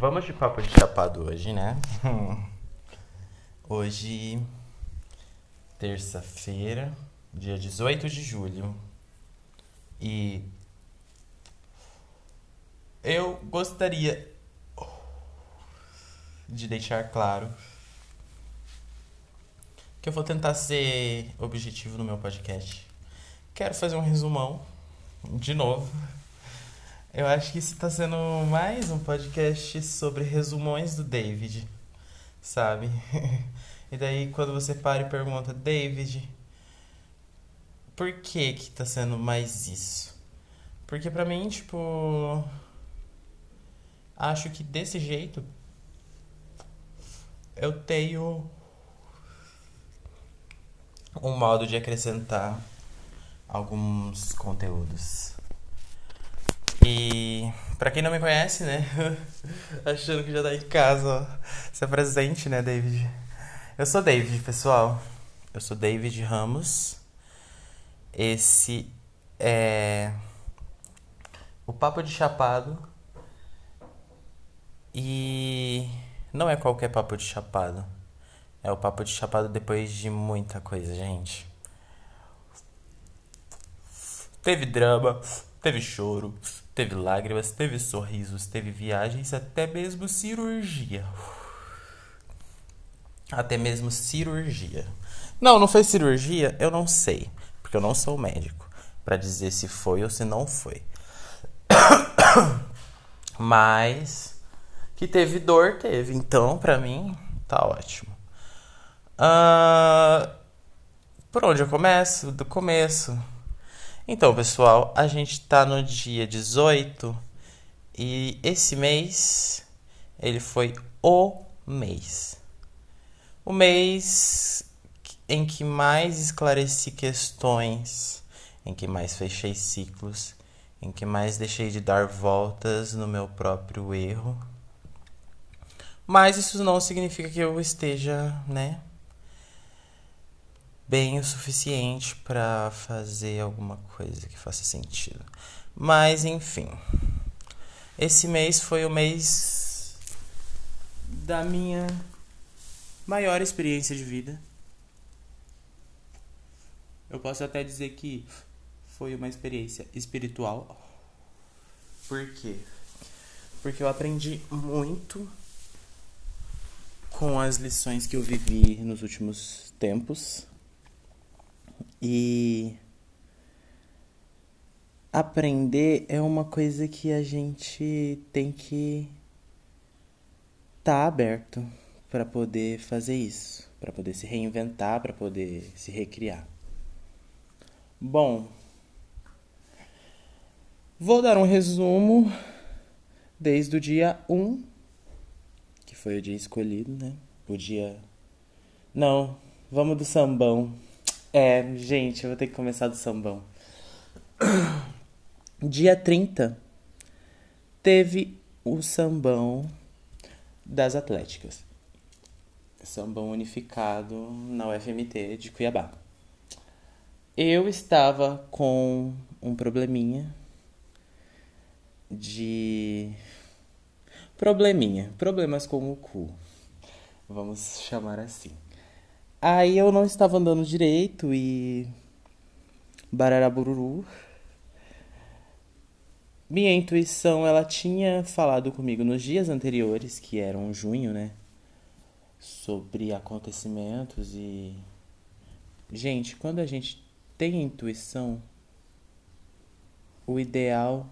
Vamos de papo de chapado hoje, né? Hoje, terça-feira, dia 18 de julho. E eu gostaria de deixar claro que eu vou tentar ser objetivo no meu podcast. Quero fazer um resumão, de novo. Eu acho que isso está sendo mais um podcast sobre resumões do David, sabe? E daí quando você para e pergunta, David, por que que tá sendo mais isso? Porque pra mim, tipo, acho que desse jeito eu tenho um modo de acrescentar alguns conteúdos. E pra quem não me conhece, né? Achando que já tá em casa, ó. Se apresente, né, David? Eu sou David, pessoal. Eu sou David Ramos. Esse é o Papo de Chapado. E não é qualquer papo de chapado. É o papo de chapado depois de muita coisa, gente. Teve drama, teve choro, teve lágrimas, teve sorrisos, teve viagens, até mesmo cirurgia. Até mesmo cirurgia. Não, não foi cirurgia? Eu não sei, porque eu não sou médico para dizer se foi ou se não foi. Mas que teve dor, teve. Então, pra mim, tá ótimo. Uh, por onde eu começo? Do começo. Então, pessoal, a gente tá no dia 18 e esse mês ele foi o mês. O mês em que mais esclareci questões, em que mais fechei ciclos, em que mais deixei de dar voltas no meu próprio erro. Mas isso não significa que eu esteja, né, bem o suficiente para fazer alguma coisa que faça sentido. Mas enfim, esse mês foi o mês da minha maior experiência de vida. Eu posso até dizer que foi uma experiência espiritual. Por quê? Porque eu aprendi muito com as lições que eu vivi nos últimos tempos. E aprender é uma coisa que a gente tem que estar tá aberto para poder fazer isso, para poder se reinventar, para poder se recriar. Bom, vou dar um resumo desde o dia 1, que foi o dia escolhido, né? O dia. Não, vamos do sambão. É, gente, eu vou ter que começar do sambão. Dia 30 teve o sambão das Atléticas. Sambão unificado na UFMT de Cuiabá. Eu estava com um probleminha de. Probleminha. Problemas com o cu. Vamos chamar assim. Aí eu não estava andando direito e. Bararabururu. Minha intuição, ela tinha falado comigo nos dias anteriores, que eram junho, né? Sobre acontecimentos e. Gente, quando a gente tem intuição, o ideal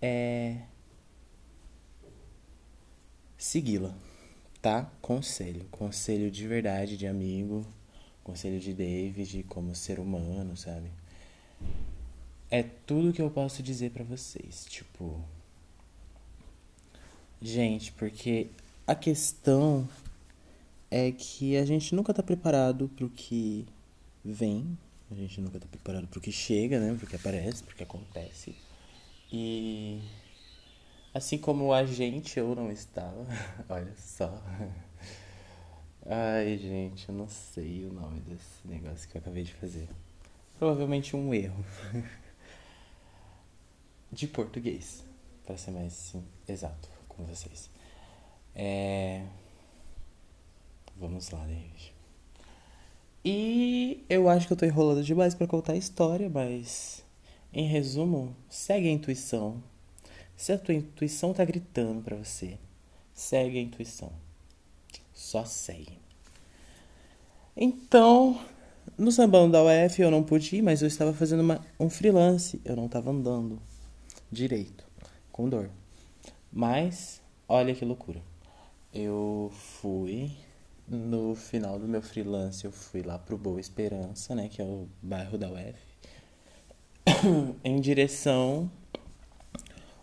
é segui-la, tá? Conselho, conselho de verdade de amigo, conselho de David como ser humano, sabe? É tudo que eu posso dizer para vocês, tipo, gente, porque a questão é que a gente nunca tá preparado pro que vem, a gente nunca tá preparado pro que chega, né? Pro que aparece, pro que acontece. E assim como a gente eu não estava, olha só. Ai, gente, eu não sei o nome desse negócio que eu acabei de fazer. Provavelmente um erro. De português, para ser mais sim, exato, com vocês. É... Vamos lá, David. E eu acho que eu tô enrolando demais para contar a história, mas em resumo, segue a intuição. Se a tua intuição tá gritando para você, segue a intuição. Só segue. Então, no sambão da UF eu não pude ir, mas eu estava fazendo uma, um freelance. Eu não estava andando direito, com dor. Mas, olha que loucura. Eu fui, no final do meu freelance, eu fui lá pro Boa Esperança, né, que é o bairro da UF, em direção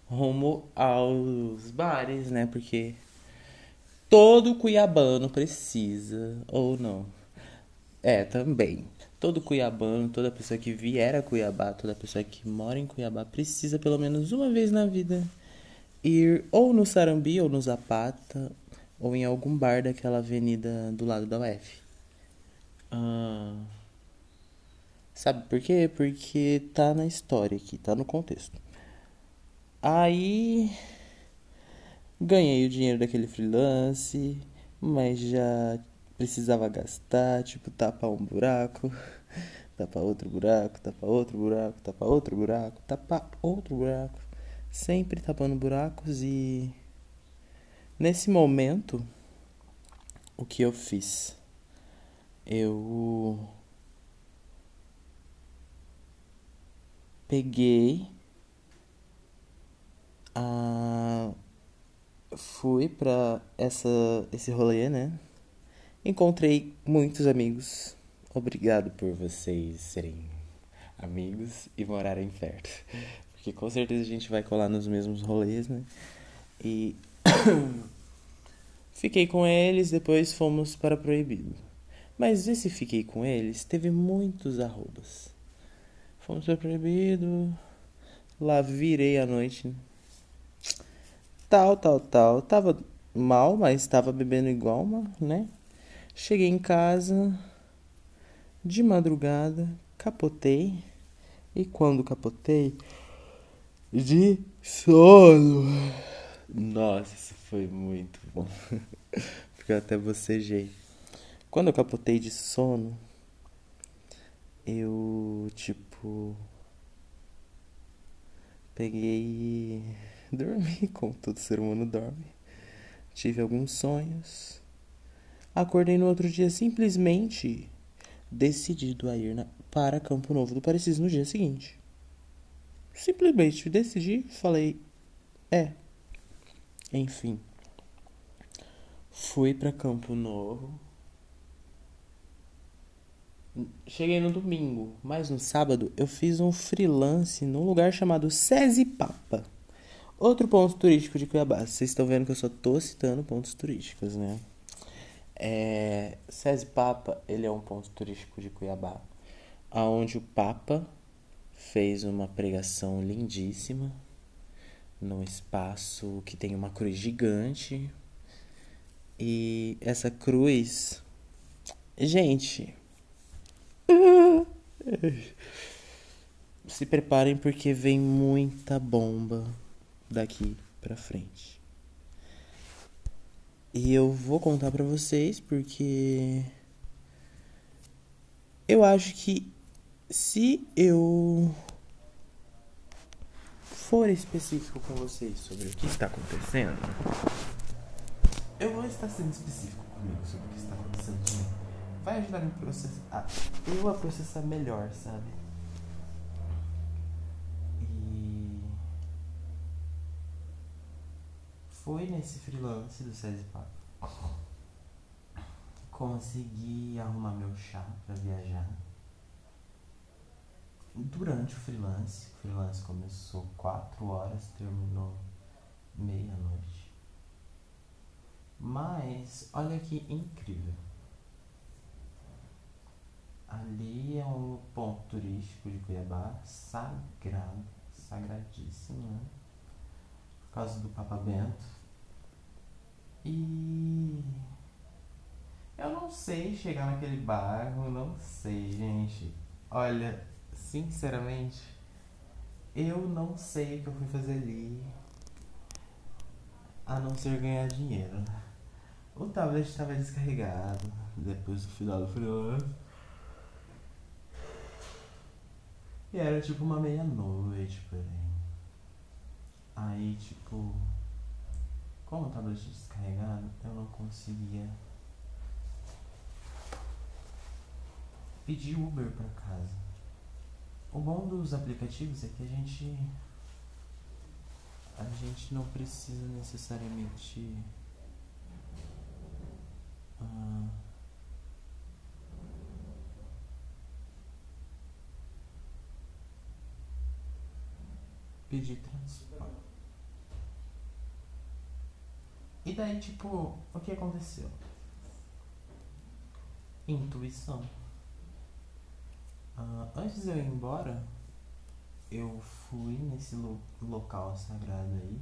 rumo aos bares, né, porque todo cuiabano precisa, ou não. É, também. Todo cuiabano, toda pessoa que vier a Cuiabá, toda pessoa que mora em Cuiabá precisa pelo menos uma vez na vida ir ou no Sarambi ou no Zapata ou em algum bar daquela avenida do lado da UF. Ah, sabe por quê? Porque tá na história aqui, tá no contexto. Aí ganhei o dinheiro daquele freelance, mas já precisava gastar, tipo, tapar um buraco, tapar outro buraco, tapar outro buraco, tapar outro buraco, tapar outro buraco, sempre tapando buracos e Nesse momento, o que eu fiz? Eu peguei a fui para essa esse rolê, né? Encontrei muitos amigos. Obrigado por vocês serem amigos e morarem perto. Porque com certeza a gente vai colar nos mesmos rolês, né? E fiquei com eles, depois fomos para Proibido. Mas esse fiquei com eles teve muitos arrobas. Fomos para Proibido, lá virei a noite. Tal, tal, tal. Tava mal, mas estava bebendo igual uma, né? Cheguei em casa de madrugada, capotei. E quando capotei, de sono. Nossa, isso foi muito bom. Porque eu até bocejei. Quando eu capotei de sono, eu, tipo. Peguei dormi, como todo ser humano dorme. Tive alguns sonhos. Acordei no outro dia simplesmente decidido a ir na, para Campo Novo do Parecis no dia seguinte. Simplesmente decidi, falei, é, enfim. Fui para Campo Novo. Cheguei no domingo, mas no sábado eu fiz um freelance num lugar chamado Sesi Papa. Outro ponto turístico de Cuiabá. Vocês estão vendo que eu só tô citando pontos turísticos, né? É, Sesi Papa, ele é um ponto turístico de Cuiabá, aonde o Papa fez uma pregação lindíssima num espaço que tem uma cruz gigante. E essa cruz. Gente. Se preparem porque vem muita bomba daqui pra frente. E eu vou contar pra vocês porque. Eu acho que se eu for específico com vocês sobre o que está acontecendo, eu vou estar sendo específico comigo sobre o que está acontecendo Vai ajudar me processar, eu a processar melhor, sabe? Foi nesse freelance do SESI Papo. Consegui arrumar meu chá para viajar durante o freelance. O freelance começou 4 horas, terminou meia-noite. Mas olha que incrível. Ali é um ponto turístico de Cuiabá sagrado, sagradíssimo, né? Por causa do Papa Bento. E eu não sei chegar naquele bairro, não sei, gente. Olha, Sinceramente, eu não sei o que eu fui fazer ali. a não ser ganhar dinheiro. O tablet estava descarregado depois do final do final. E era tipo uma meia-noite, por aí. Aí, tipo, como o tablet descarregado, eu não conseguia pedir Uber para casa. O bom dos aplicativos é que a gente a gente não precisa necessariamente uh, pedir transporte. E daí, tipo, o que aconteceu? Intuição. Uh, antes de eu ir embora, eu fui nesse lo local sagrado aí,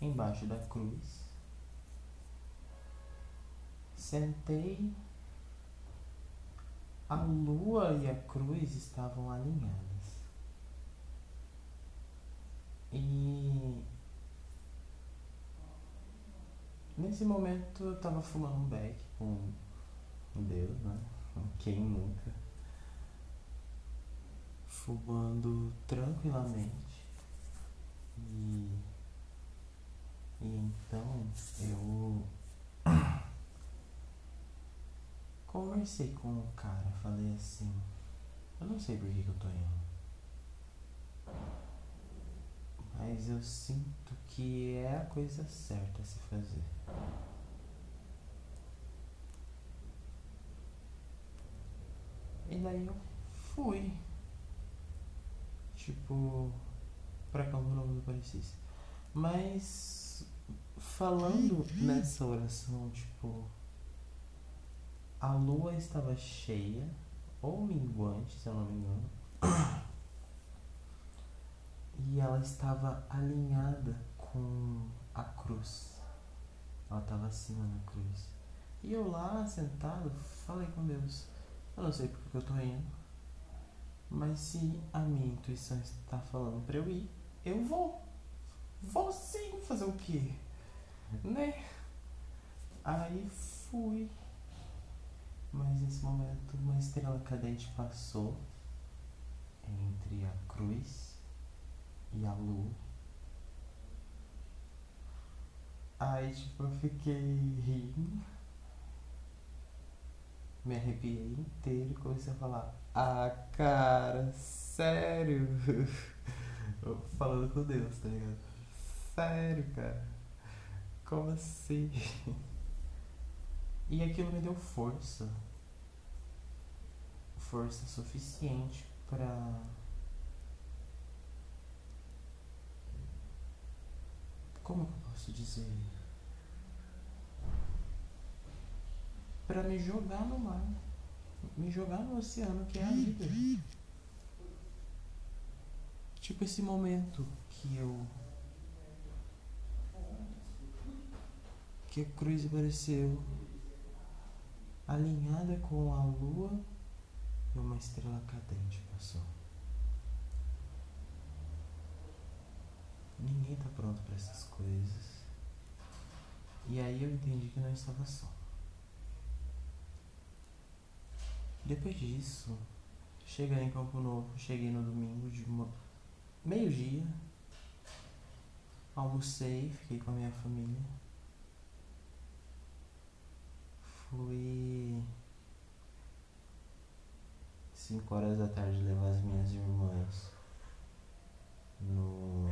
embaixo da cruz, sentei, a lua e a cruz estavam alinhadas. E nesse momento eu tava fumando um beck com Deus, né? Quem nunca? fumando tranquilamente. E, e então eu conversei com o cara, falei assim, eu não sei por que, que eu tô indo. Mas eu sinto que é a coisa certa a se fazer. E daí eu fui tipo, Campo Novo do Parecis. Mas falando nessa oração, tipo, a lua estava cheia, ou minguante, se eu não me engano. E ela estava alinhada com a cruz. Ela estava acima da cruz. E eu lá sentado, falei com Deus. Eu não sei porque eu tô indo. Mas se a minha intuição está falando para eu ir, eu vou. Vou sim fazer o quê? Né? Aí fui. Mas nesse momento uma estrela cadente passou entre a cruz e a lua. Aí tipo eu fiquei rindo. Me arrepiei inteiro e comecei a falar ah, cara, sério? Falando com Deus, tá ligado? Sério, cara. Como assim? E aquilo me deu força. Força suficiente pra. Como eu posso dizer? Pra me jogar no mar me jogar no oceano que é a vida. Tipo esse momento que eu. que a cruz apareceu alinhada com a lua e uma estrela cadente passou. Ninguém tá pronto para essas coisas. E aí eu entendi que não estava só. Depois disso, cheguei em Campo Novo, cheguei no domingo de meio-dia, almocei, fiquei com a minha família. Fui 5 horas da tarde levar as minhas irmãs no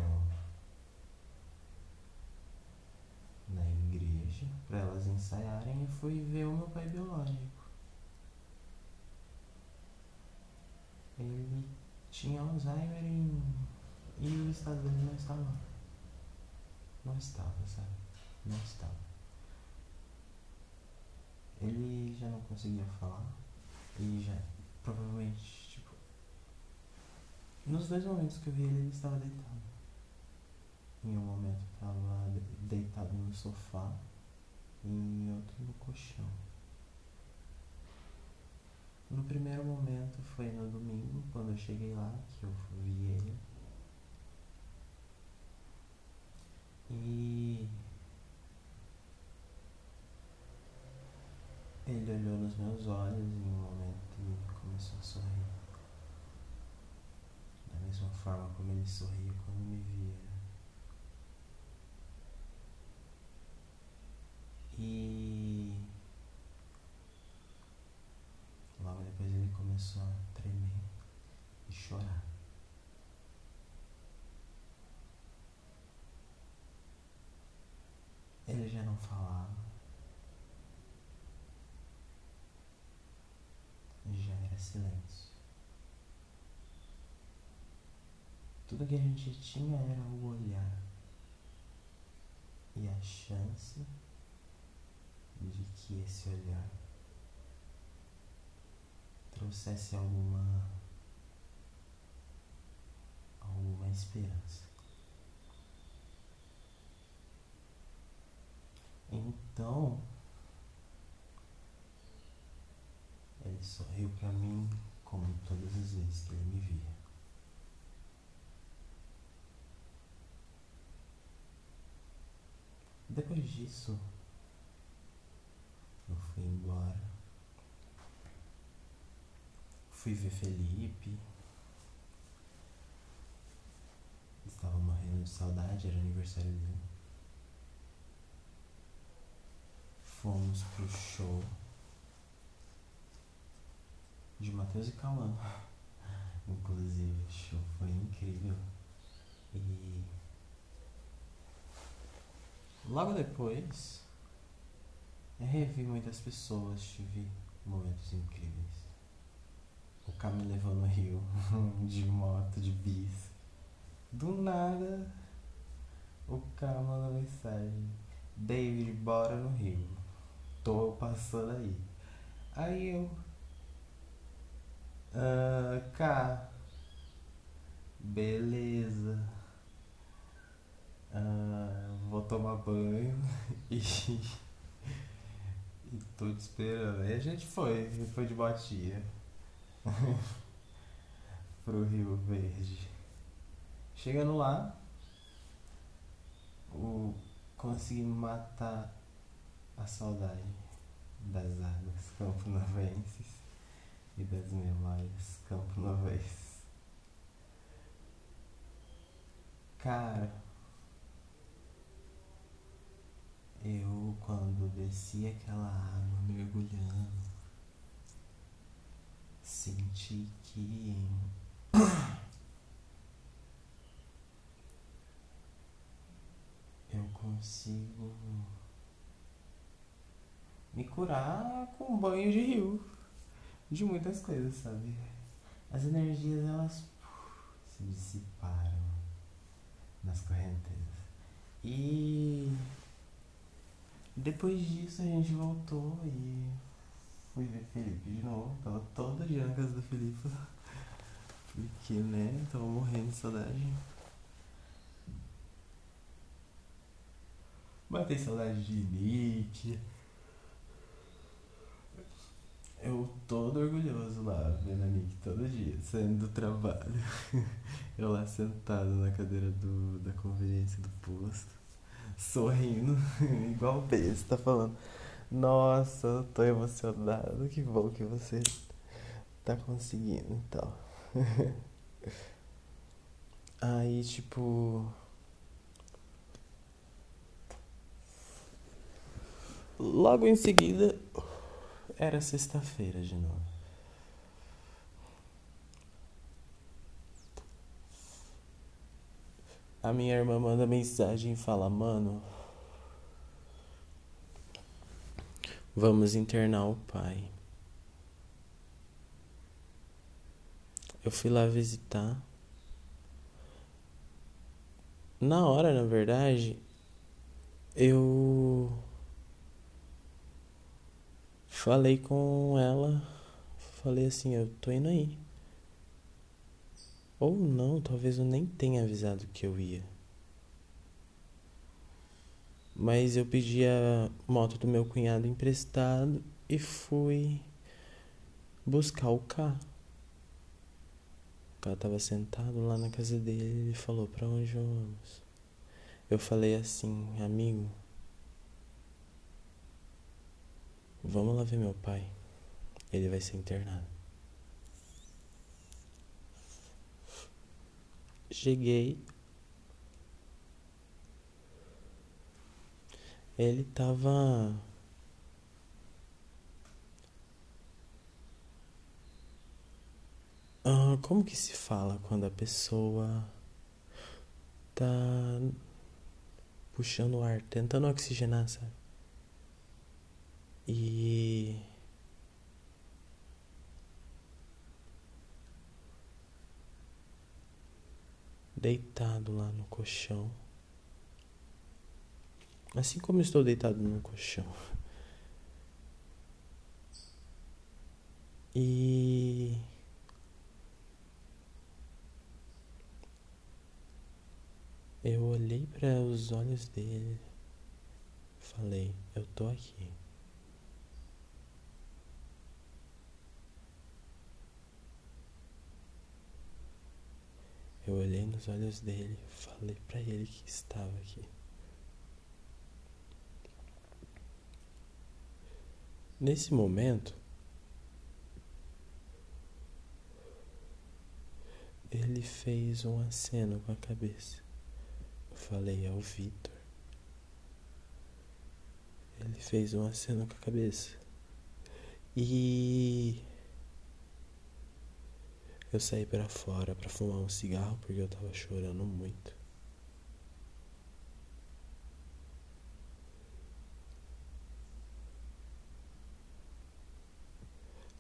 na igreja para elas ensaiarem e fui ver o meu pai biológico. ele tinha Alzheimer em... e o estado dele não estava. Não estava, sabe? Não estava. Ele já não conseguia falar e já provavelmente, tipo. Nos dois momentos que eu vi ele, ele estava deitado. Em um momento estava deitado no sofá e em outro no colchão. No primeiro momento foi no domingo, quando eu cheguei lá, que eu vi ele. E ele olhou nos meus olhos em um momento e começou a sorrir. Da mesma forma como ele sorria quando me viu. E logo depois ele começou a tremer e chorar. Ele já não falava. Já era silêncio. Tudo que a gente tinha era o olhar e a chance de que esse olhar trouxesse alguma alguma esperança. Então, ele sorriu para mim como todas as vezes que ele me via. Depois disso, eu fui embora. Fui ver Felipe. Estava morrendo de saudade, era aniversário dele. Fomos pro show de Matheus e Cauã. Inclusive, o show foi incrível. E logo depois revi muitas pessoas, tive momentos incríveis. O cara me levou no Rio de moto, de bis. Do nada, o cara mandou mensagem: David, bora no Rio. Tô passando aí. Aí eu. Ah, cá. Beleza. Ah, vou tomar banho e. E tô te esperando. Aí a gente foi, foi de botinha. pro Rio Verde. Chegando lá, o, consegui matar a saudade das águas campo-novenses e das memórias campo-novenses. Cara, eu quando desci aquela água mergulhando, senti que eu consigo me curar com banho de rio. De muitas coisas, sabe? As energias elas se dissiparam nas correntezas. E depois disso a gente voltou e fui ver Felipe de novo. Tava todo dia na casa do Felipe. Porque, né? Tava morrendo de saudade. Matei saudade de Nick. Eu todo orgulhoso lá, vendo a Nick todo dia, saindo do trabalho. Eu lá sentado na cadeira do, da conveniência do posto, sorrindo, igual besta, falando, nossa, eu tô emocionado, que bom que você tá conseguindo e tal. Aí, tipo. Logo em seguida, era sexta-feira de novo. A minha irmã manda mensagem e fala: Mano, vamos internar o pai. Eu fui lá visitar. Na hora, na verdade, eu falei com ela, falei assim, eu tô indo aí. Ou não, talvez eu nem tenha avisado que eu ia. Mas eu pedi a moto do meu cunhado emprestado e fui buscar o carro. O cara tava sentado lá na casa dele e ele falou: Pra onde vamos? Eu falei assim, amigo, vamos lá ver meu pai. ele vai ser internado. Cheguei. Ele tava. Ah, como que se fala quando a pessoa tá puxando o ar, tentando oxigenar, sabe? E deitado lá no colchão. Assim como estou deitado no colchão. E eu olhei para os olhos dele, falei: "Eu tô aqui". Eu olhei nos olhos dele, falei para ele que estava aqui. Nesse momento, ele fez um aceno com a cabeça. Eu falei, é o Vitor. Ele fez um aceno com a cabeça. E eu saí para fora para fumar um cigarro porque eu tava chorando muito.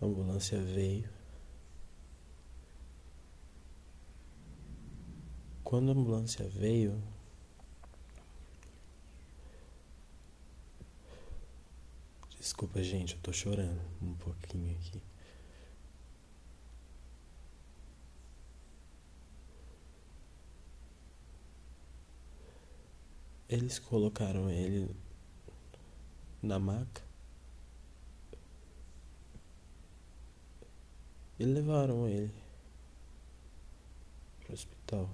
A ambulância veio. Quando a ambulância veio, Desculpa, gente, eu tô chorando um pouquinho aqui. Eles colocaram ele na maca e levaram ele para o hospital.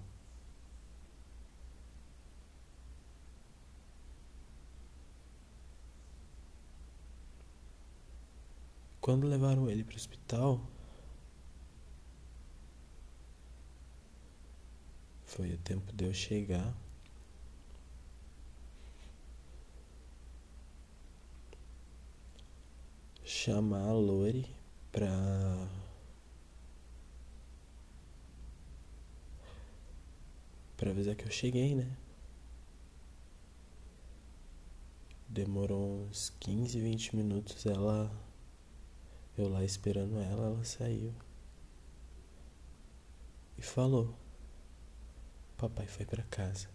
Quando levaram ele para o hospital, foi o tempo de eu chegar. Chamar a Lori pra. pra avisar que eu cheguei, né? Demorou uns 15, 20 minutos ela. Eu lá esperando ela, ela saiu. E falou: Papai foi pra casa.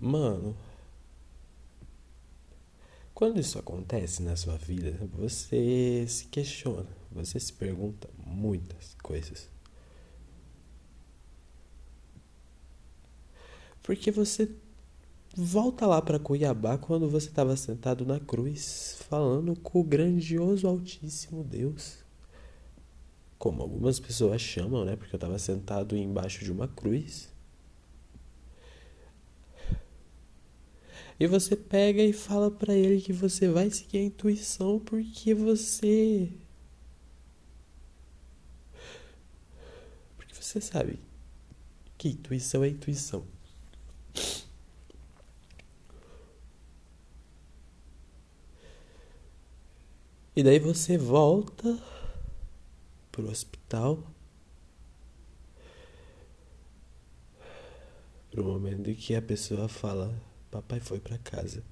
Mano, quando isso acontece na sua vida, você se questiona, você se pergunta muitas coisas. Porque você volta lá para Cuiabá quando você estava sentado na cruz, falando com o grandioso Altíssimo Deus. Como algumas pessoas chamam, né? Porque eu estava sentado embaixo de uma cruz. E você pega e fala para ele que você vai seguir a intuição porque você porque você sabe que intuição é intuição. E daí você volta pro hospital pro momento em que a pessoa fala Papai foi para casa.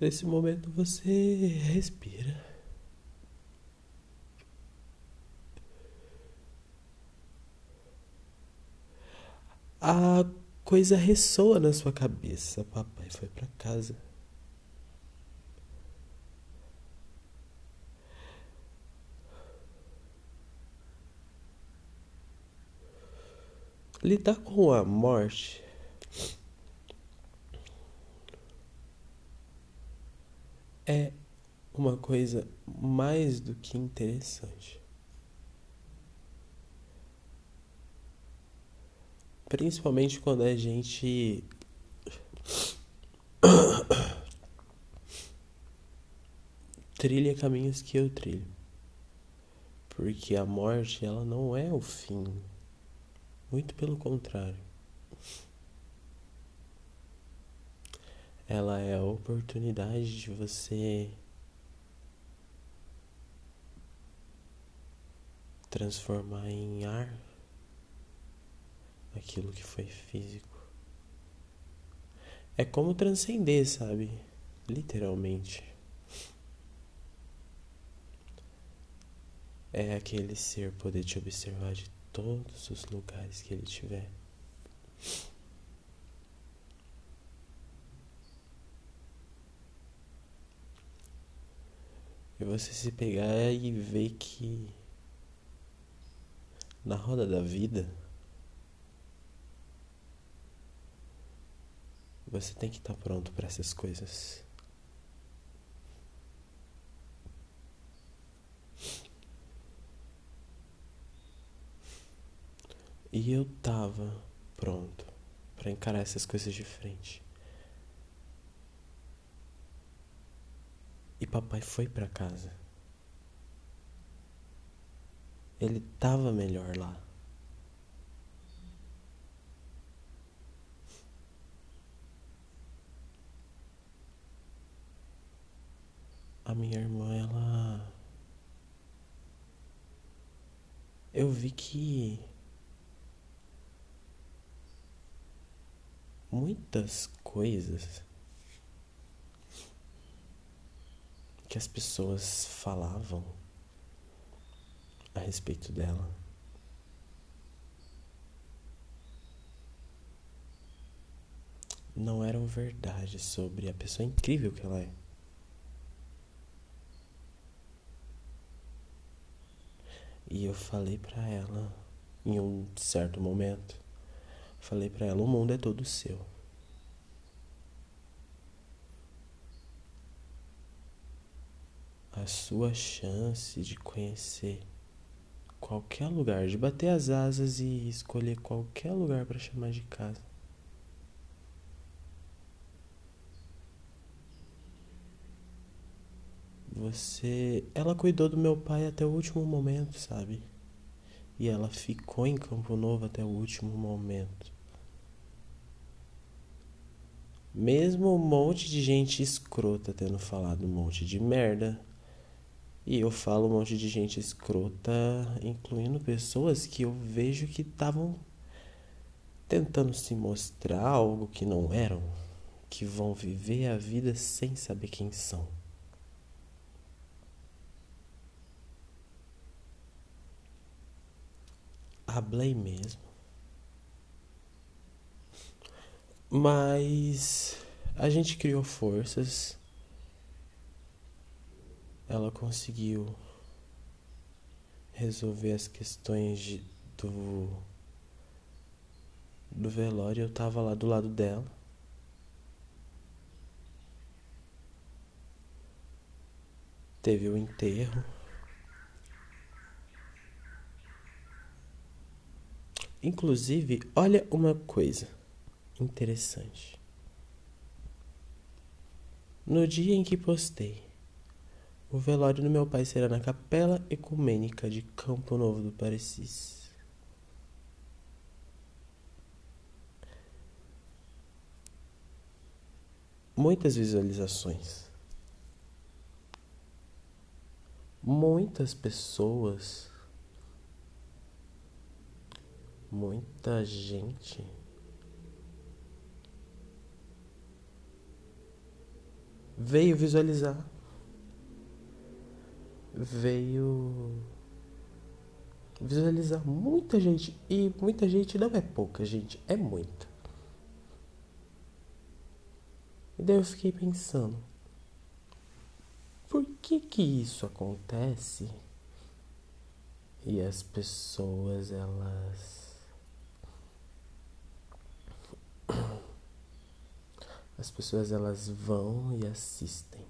Nesse momento você respira. A coisa ressoa na sua cabeça. Papai foi para casa. Lidar com a morte é uma coisa mais do que interessante. Principalmente quando a gente trilha caminhos que eu trilho. Porque a morte, ela não é o fim. Muito pelo contrário. Ela é a oportunidade de você transformar em ar aquilo que foi físico. É como transcender, sabe? Literalmente. É aquele ser poder te observar de todos os lugares que ele tiver. E você se pegar e ver que na roda da vida você tem que estar pronto para essas coisas. E eu tava pronto para encarar essas coisas de frente. E papai foi para casa. Ele tava melhor lá. A minha irmã, ela. Eu vi que muitas coisas que as pessoas falavam a respeito dela. Não eram verdade sobre a pessoa incrível que ela é. E eu falei para ela em um certo momento Falei para ela: o mundo é todo seu. A sua chance de conhecer qualquer lugar, de bater as asas e escolher qualquer lugar para chamar de casa. Você. Ela cuidou do meu pai até o último momento, sabe? E ela ficou em Campo Novo até o último momento. Mesmo um monte de gente escrota tendo falado um monte de merda. E eu falo um monte de gente escrota, incluindo pessoas que eu vejo que estavam tentando se mostrar algo que não eram, que vão viver a vida sem saber quem são. Hablei mesmo. Mas a gente criou forças. Ela conseguiu resolver as questões de, do do velório. Eu tava lá do lado dela. Teve o enterro. Inclusive, olha uma coisa interessante. No dia em que postei, o velório do meu pai será na Capela Ecumênica de Campo Novo do Parecis. Muitas visualizações. Muitas pessoas muita gente veio visualizar, veio visualizar muita gente e muita gente não é pouca gente, é muita. E daí eu fiquei pensando, por que que isso acontece? E as pessoas elas as pessoas elas vão e assistem.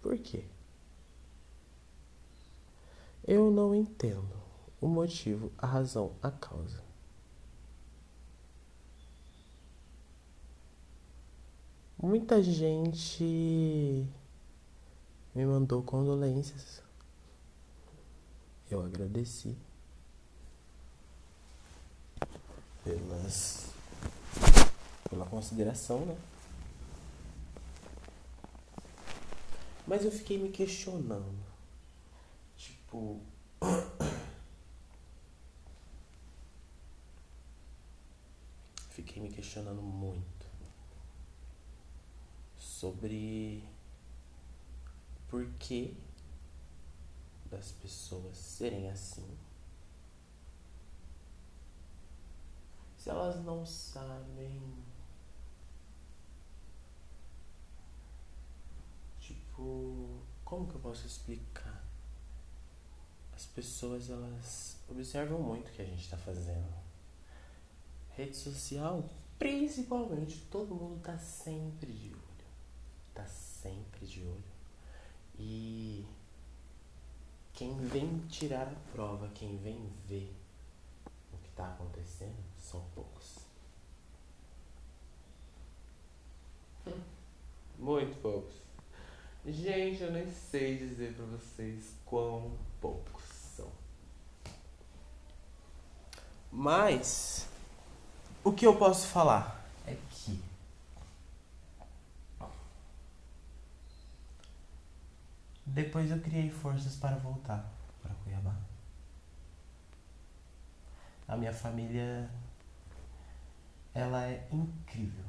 Por quê? Eu não entendo o motivo, a razão, a causa. Muita gente me mandou condolências. Eu agradeci pelas pela consideração, né? Mas eu fiquei me questionando. Tipo, fiquei me questionando muito sobre por que das pessoas serem assim. Se elas não sabem. Tipo, como que eu posso explicar? As pessoas elas observam muito o que a gente está fazendo. Rede social, principalmente, todo mundo tá sempre de olho. Tá sempre de olho. E quem vem tirar a prova, quem vem ver o que está acontecendo, são poucos. Muito poucos. Gente, eu nem sei dizer para vocês quão poucos são. Mas o que eu posso falar é que depois eu criei forças para voltar para Cuiabá. A minha família ela é incrível.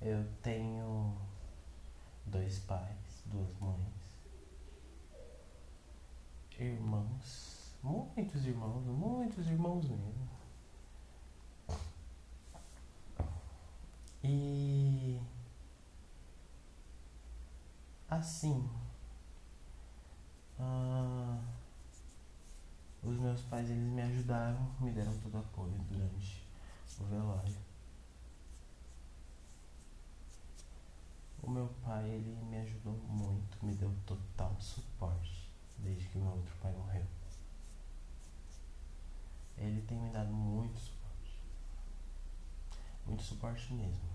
Eu tenho dois pais, duas mães, irmãos, muitos irmãos, muitos irmãos mesmo. E assim, ah, os meus pais eles me ajudaram, me deram todo apoio durante o velório. O meu pai, ele me ajudou muito, me deu total suporte desde que meu outro pai morreu. Ele tem me dado muito suporte. Muito suporte mesmo.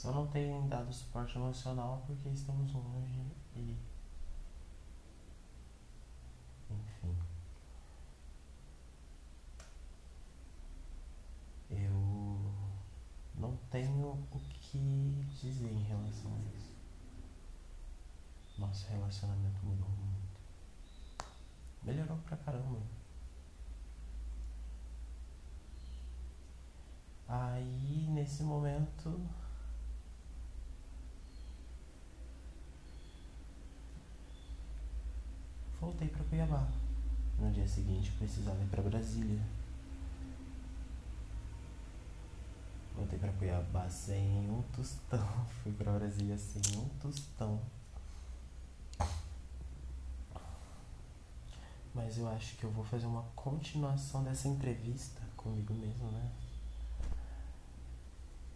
Só não tem dado suporte emocional porque estamos longe e. Enfim. Eu não tenho o que dizer em relação a isso. Nosso relacionamento mudou muito. Melhorou pra caramba. Aí, nesse momento. Voltei pra Cuiabá. No dia seguinte, precisava ir pra Brasília. Voltei pra Cuiabá sem um tostão. Fui pra Brasília sem um tostão. Mas eu acho que eu vou fazer uma continuação dessa entrevista comigo mesmo, né?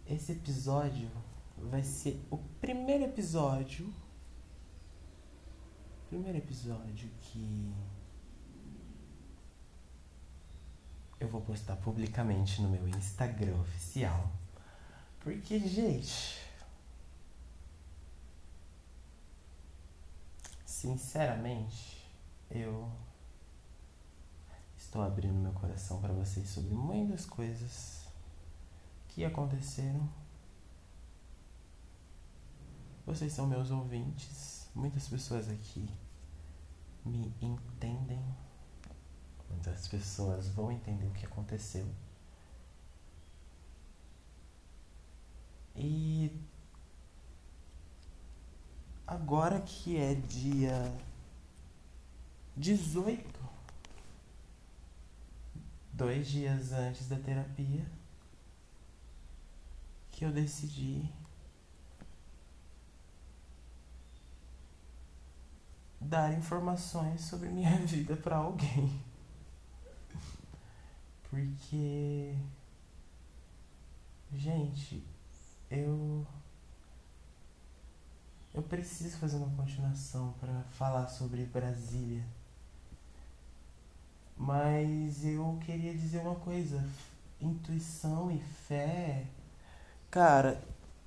Esse episódio vai ser o primeiro episódio. Primeiro episódio que eu vou postar publicamente no meu Instagram oficial. Porque, gente. Sinceramente, eu estou abrindo meu coração para vocês sobre muitas coisas que aconteceram. Vocês são meus ouvintes, muitas pessoas aqui me entendem Muitas pessoas vão entender o que aconteceu. E agora que é dia 18, dois dias antes da terapia, que eu decidi dar informações sobre minha vida para alguém. Porque gente, eu eu preciso fazer uma continuação para falar sobre Brasília. Mas eu queria dizer uma coisa, intuição e fé. Cara,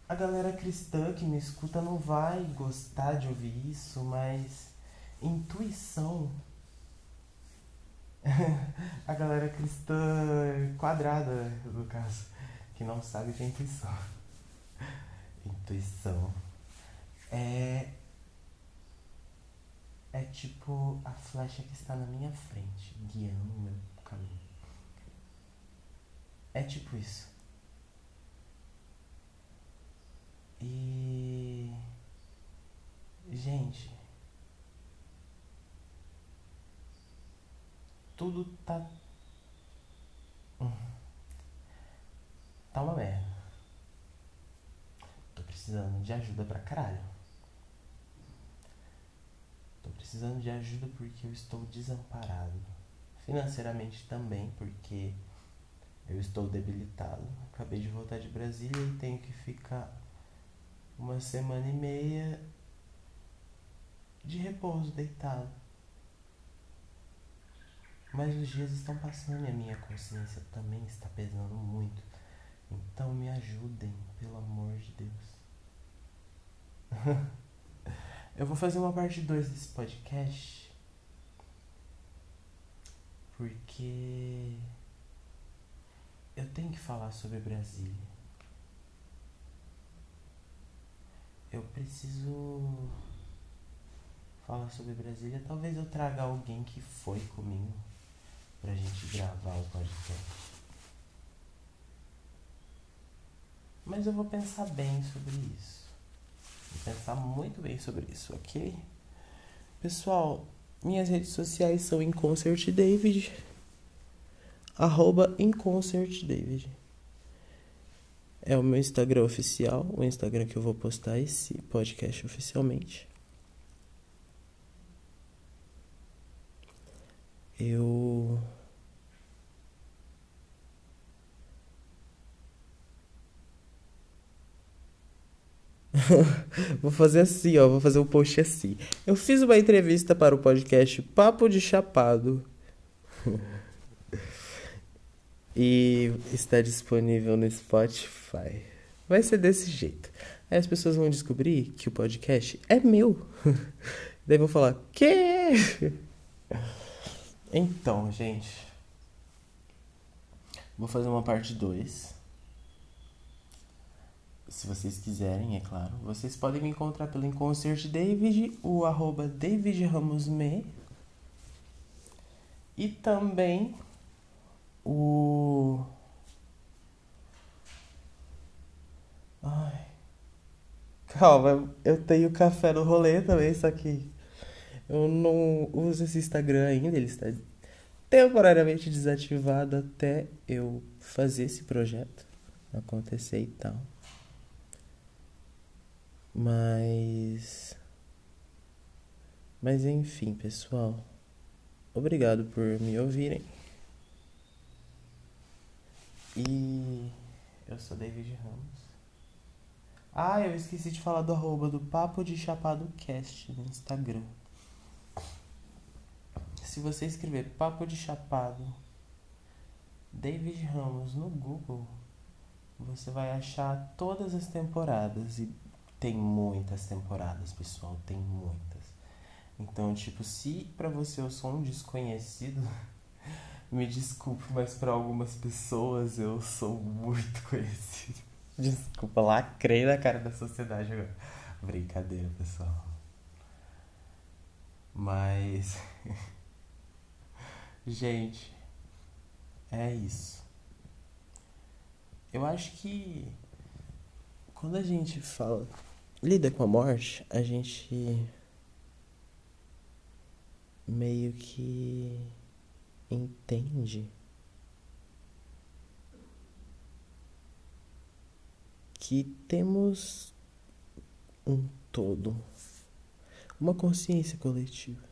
a galera cristã que me escuta não vai gostar de ouvir isso, mas intuição. a galera cristã quadrada, no caso, que não sabe o que é intuição. Intuição é é tipo a flecha que está na minha frente, guiando o meu caminho. É tipo isso. E gente, tudo tá hum, tá uma merda. Tô precisando de ajuda pra caralho. Tô precisando de ajuda porque eu estou desamparado. Financeiramente também, porque eu estou debilitado. Acabei de voltar de Brasília e tenho que ficar uma semana e meia de repouso, deitado. Mas os dias estão passando e a minha consciência também está pesando muito. Então me ajudem, pelo amor de Deus. Eu vou fazer uma parte 2 desse podcast. Porque eu tenho que falar sobre Brasília. Eu preciso falar sobre Brasília. Talvez eu traga alguém que foi comigo pra gente gravar o podcast. Mas eu vou pensar bem sobre isso. Vou pensar muito bem sobre isso, ok? Pessoal, minhas redes sociais são em Concert David. Arroba em Concert David. É o meu Instagram oficial, o Instagram que eu vou postar esse podcast oficialmente. Eu vou fazer assim, ó. Vou fazer um post assim. Eu fiz uma entrevista para o podcast Papo de Chapado. e está disponível no Spotify. Vai ser desse jeito. Aí as pessoas vão descobrir que o podcast é meu. Daí vão falar: "Que?" Então, gente, vou fazer uma parte 2 se vocês quiserem, é claro. Vocês podem me encontrar pelo Inconcert David, o arroba David Ramos Me. E também o. Ai. Calma, eu tenho café no rolê também, só que eu não uso esse Instagram ainda, ele está temporariamente desativado até eu fazer esse projeto acontecer e tal. Mas. Mas enfim, pessoal. Obrigado por me ouvirem. E. Eu sou David Ramos. Ah, eu esqueci de falar do arroba do Papo de Chapado Cast no Instagram. Se você escrever Papo de Chapado David Ramos no Google, você vai achar todas as temporadas e tem muitas temporadas, pessoal, tem muitas. Então, tipo, se para você eu sou um desconhecido, me desculpe, mas para algumas pessoas eu sou muito conhecido. Desculpa, lacrei na cara da sociedade agora. Brincadeira, pessoal. Mas. Gente, é isso. Eu acho que quando a gente fala lida com a morte, a gente meio que entende que temos um todo, uma consciência coletiva.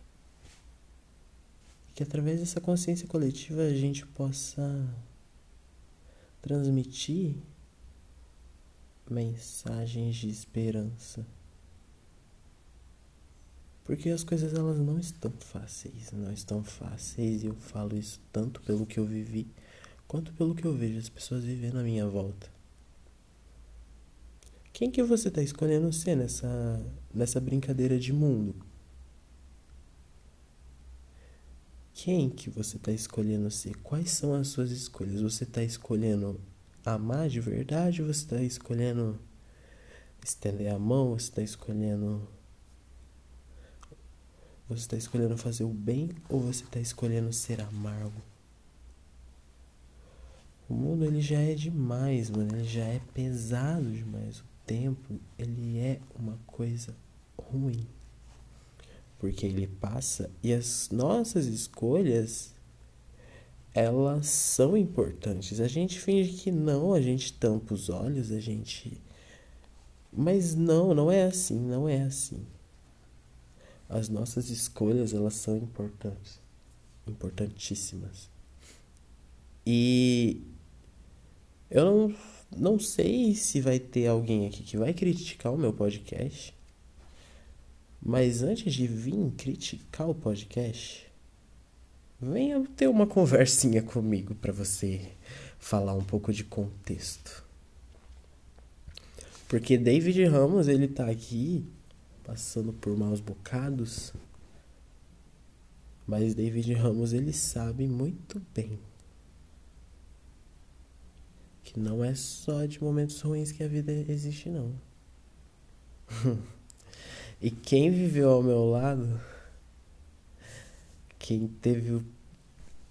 Que através dessa consciência coletiva a gente possa transmitir mensagens de esperança. Porque as coisas elas não estão fáceis, não estão fáceis, e eu falo isso tanto pelo que eu vivi, quanto pelo que eu vejo as pessoas vivendo à minha volta. Quem que você está escolhendo ser nessa, nessa brincadeira de mundo? Quem que você está escolhendo ser? Quais são as suas escolhas? Você está escolhendo amar de verdade? Você está escolhendo estender a mão? Você está escolhendo. Você está escolhendo fazer o bem ou você está escolhendo ser amargo? O mundo ele já é demais, mano. Ele já é pesado demais. O tempo ele é uma coisa ruim porque ele passa e as nossas escolhas elas são importantes. A gente finge que não, a gente tampa os olhos, a gente mas não, não é assim, não é assim. As nossas escolhas, elas são importantes, importantíssimas. E eu não, não sei se vai ter alguém aqui que vai criticar o meu podcast mas antes de vir criticar o podcast, venha ter uma conversinha comigo para você falar um pouco de contexto. Porque David Ramos, ele tá aqui passando por maus bocados. Mas David Ramos, ele sabe muito bem que não é só de momentos ruins que a vida existe, não. E quem viveu ao meu lado, quem teve o,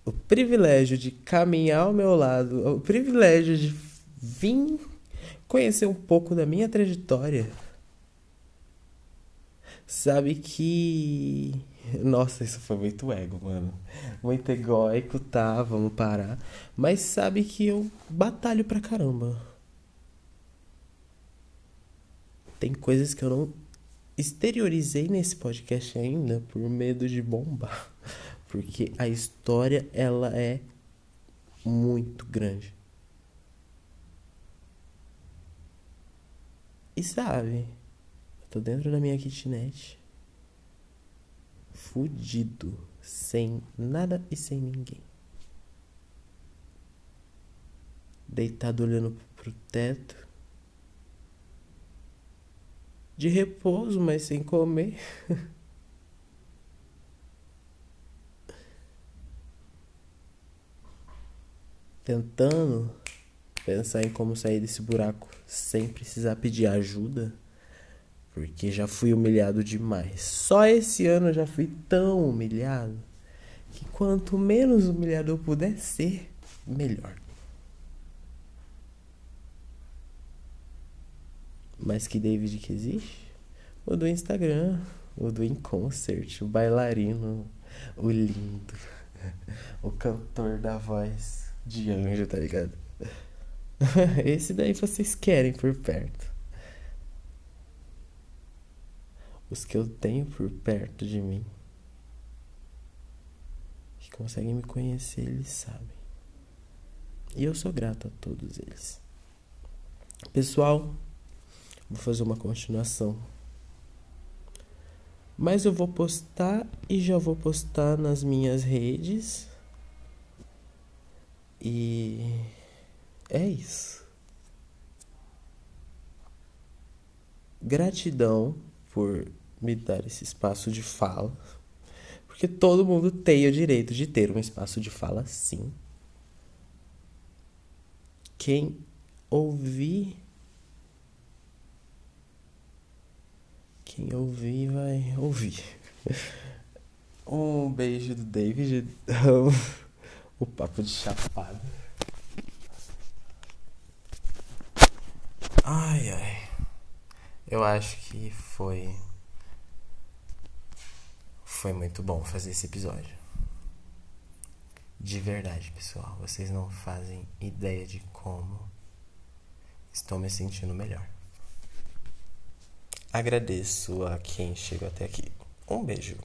o privilégio de caminhar ao meu lado, o privilégio de vir conhecer um pouco da minha trajetória, sabe que. Nossa, isso foi muito ego, mano. Muito egóico, tá? Vamos parar. Mas sabe que eu batalho pra caramba. Tem coisas que eu não exteriorizei nesse podcast ainda por medo de bombar, porque a história ela é muito grande. E sabe, eu tô dentro da minha kitnet, fudido, sem nada e sem ninguém. Deitado olhando pro teto, de repouso, mas sem comer. Tentando pensar em como sair desse buraco sem precisar pedir ajuda, porque já fui humilhado demais. Só esse ano eu já fui tão humilhado que quanto menos humilhado eu puder ser, melhor. Mas que David que existe? O do Instagram, o do In Concert, o bailarino, o lindo, o cantor da voz de anjo, tá ligado? Esse daí vocês querem por perto. Os que eu tenho por perto de mim, que conseguem me conhecer, eles sabem. E eu sou grato a todos eles. Pessoal, Vou fazer uma continuação. Mas eu vou postar e já vou postar nas minhas redes. E é isso. Gratidão por me dar esse espaço de fala. Porque todo mundo tem o direito de ter um espaço de fala, sim. Quem ouvir Quem ouvir vai ouvir. Um beijo do David. o papo de chapado. Ai, ai. Eu acho que foi. Foi muito bom fazer esse episódio. De verdade, pessoal. Vocês não fazem ideia de como estou me sentindo melhor. Agradeço a quem chegou até aqui. Um beijo.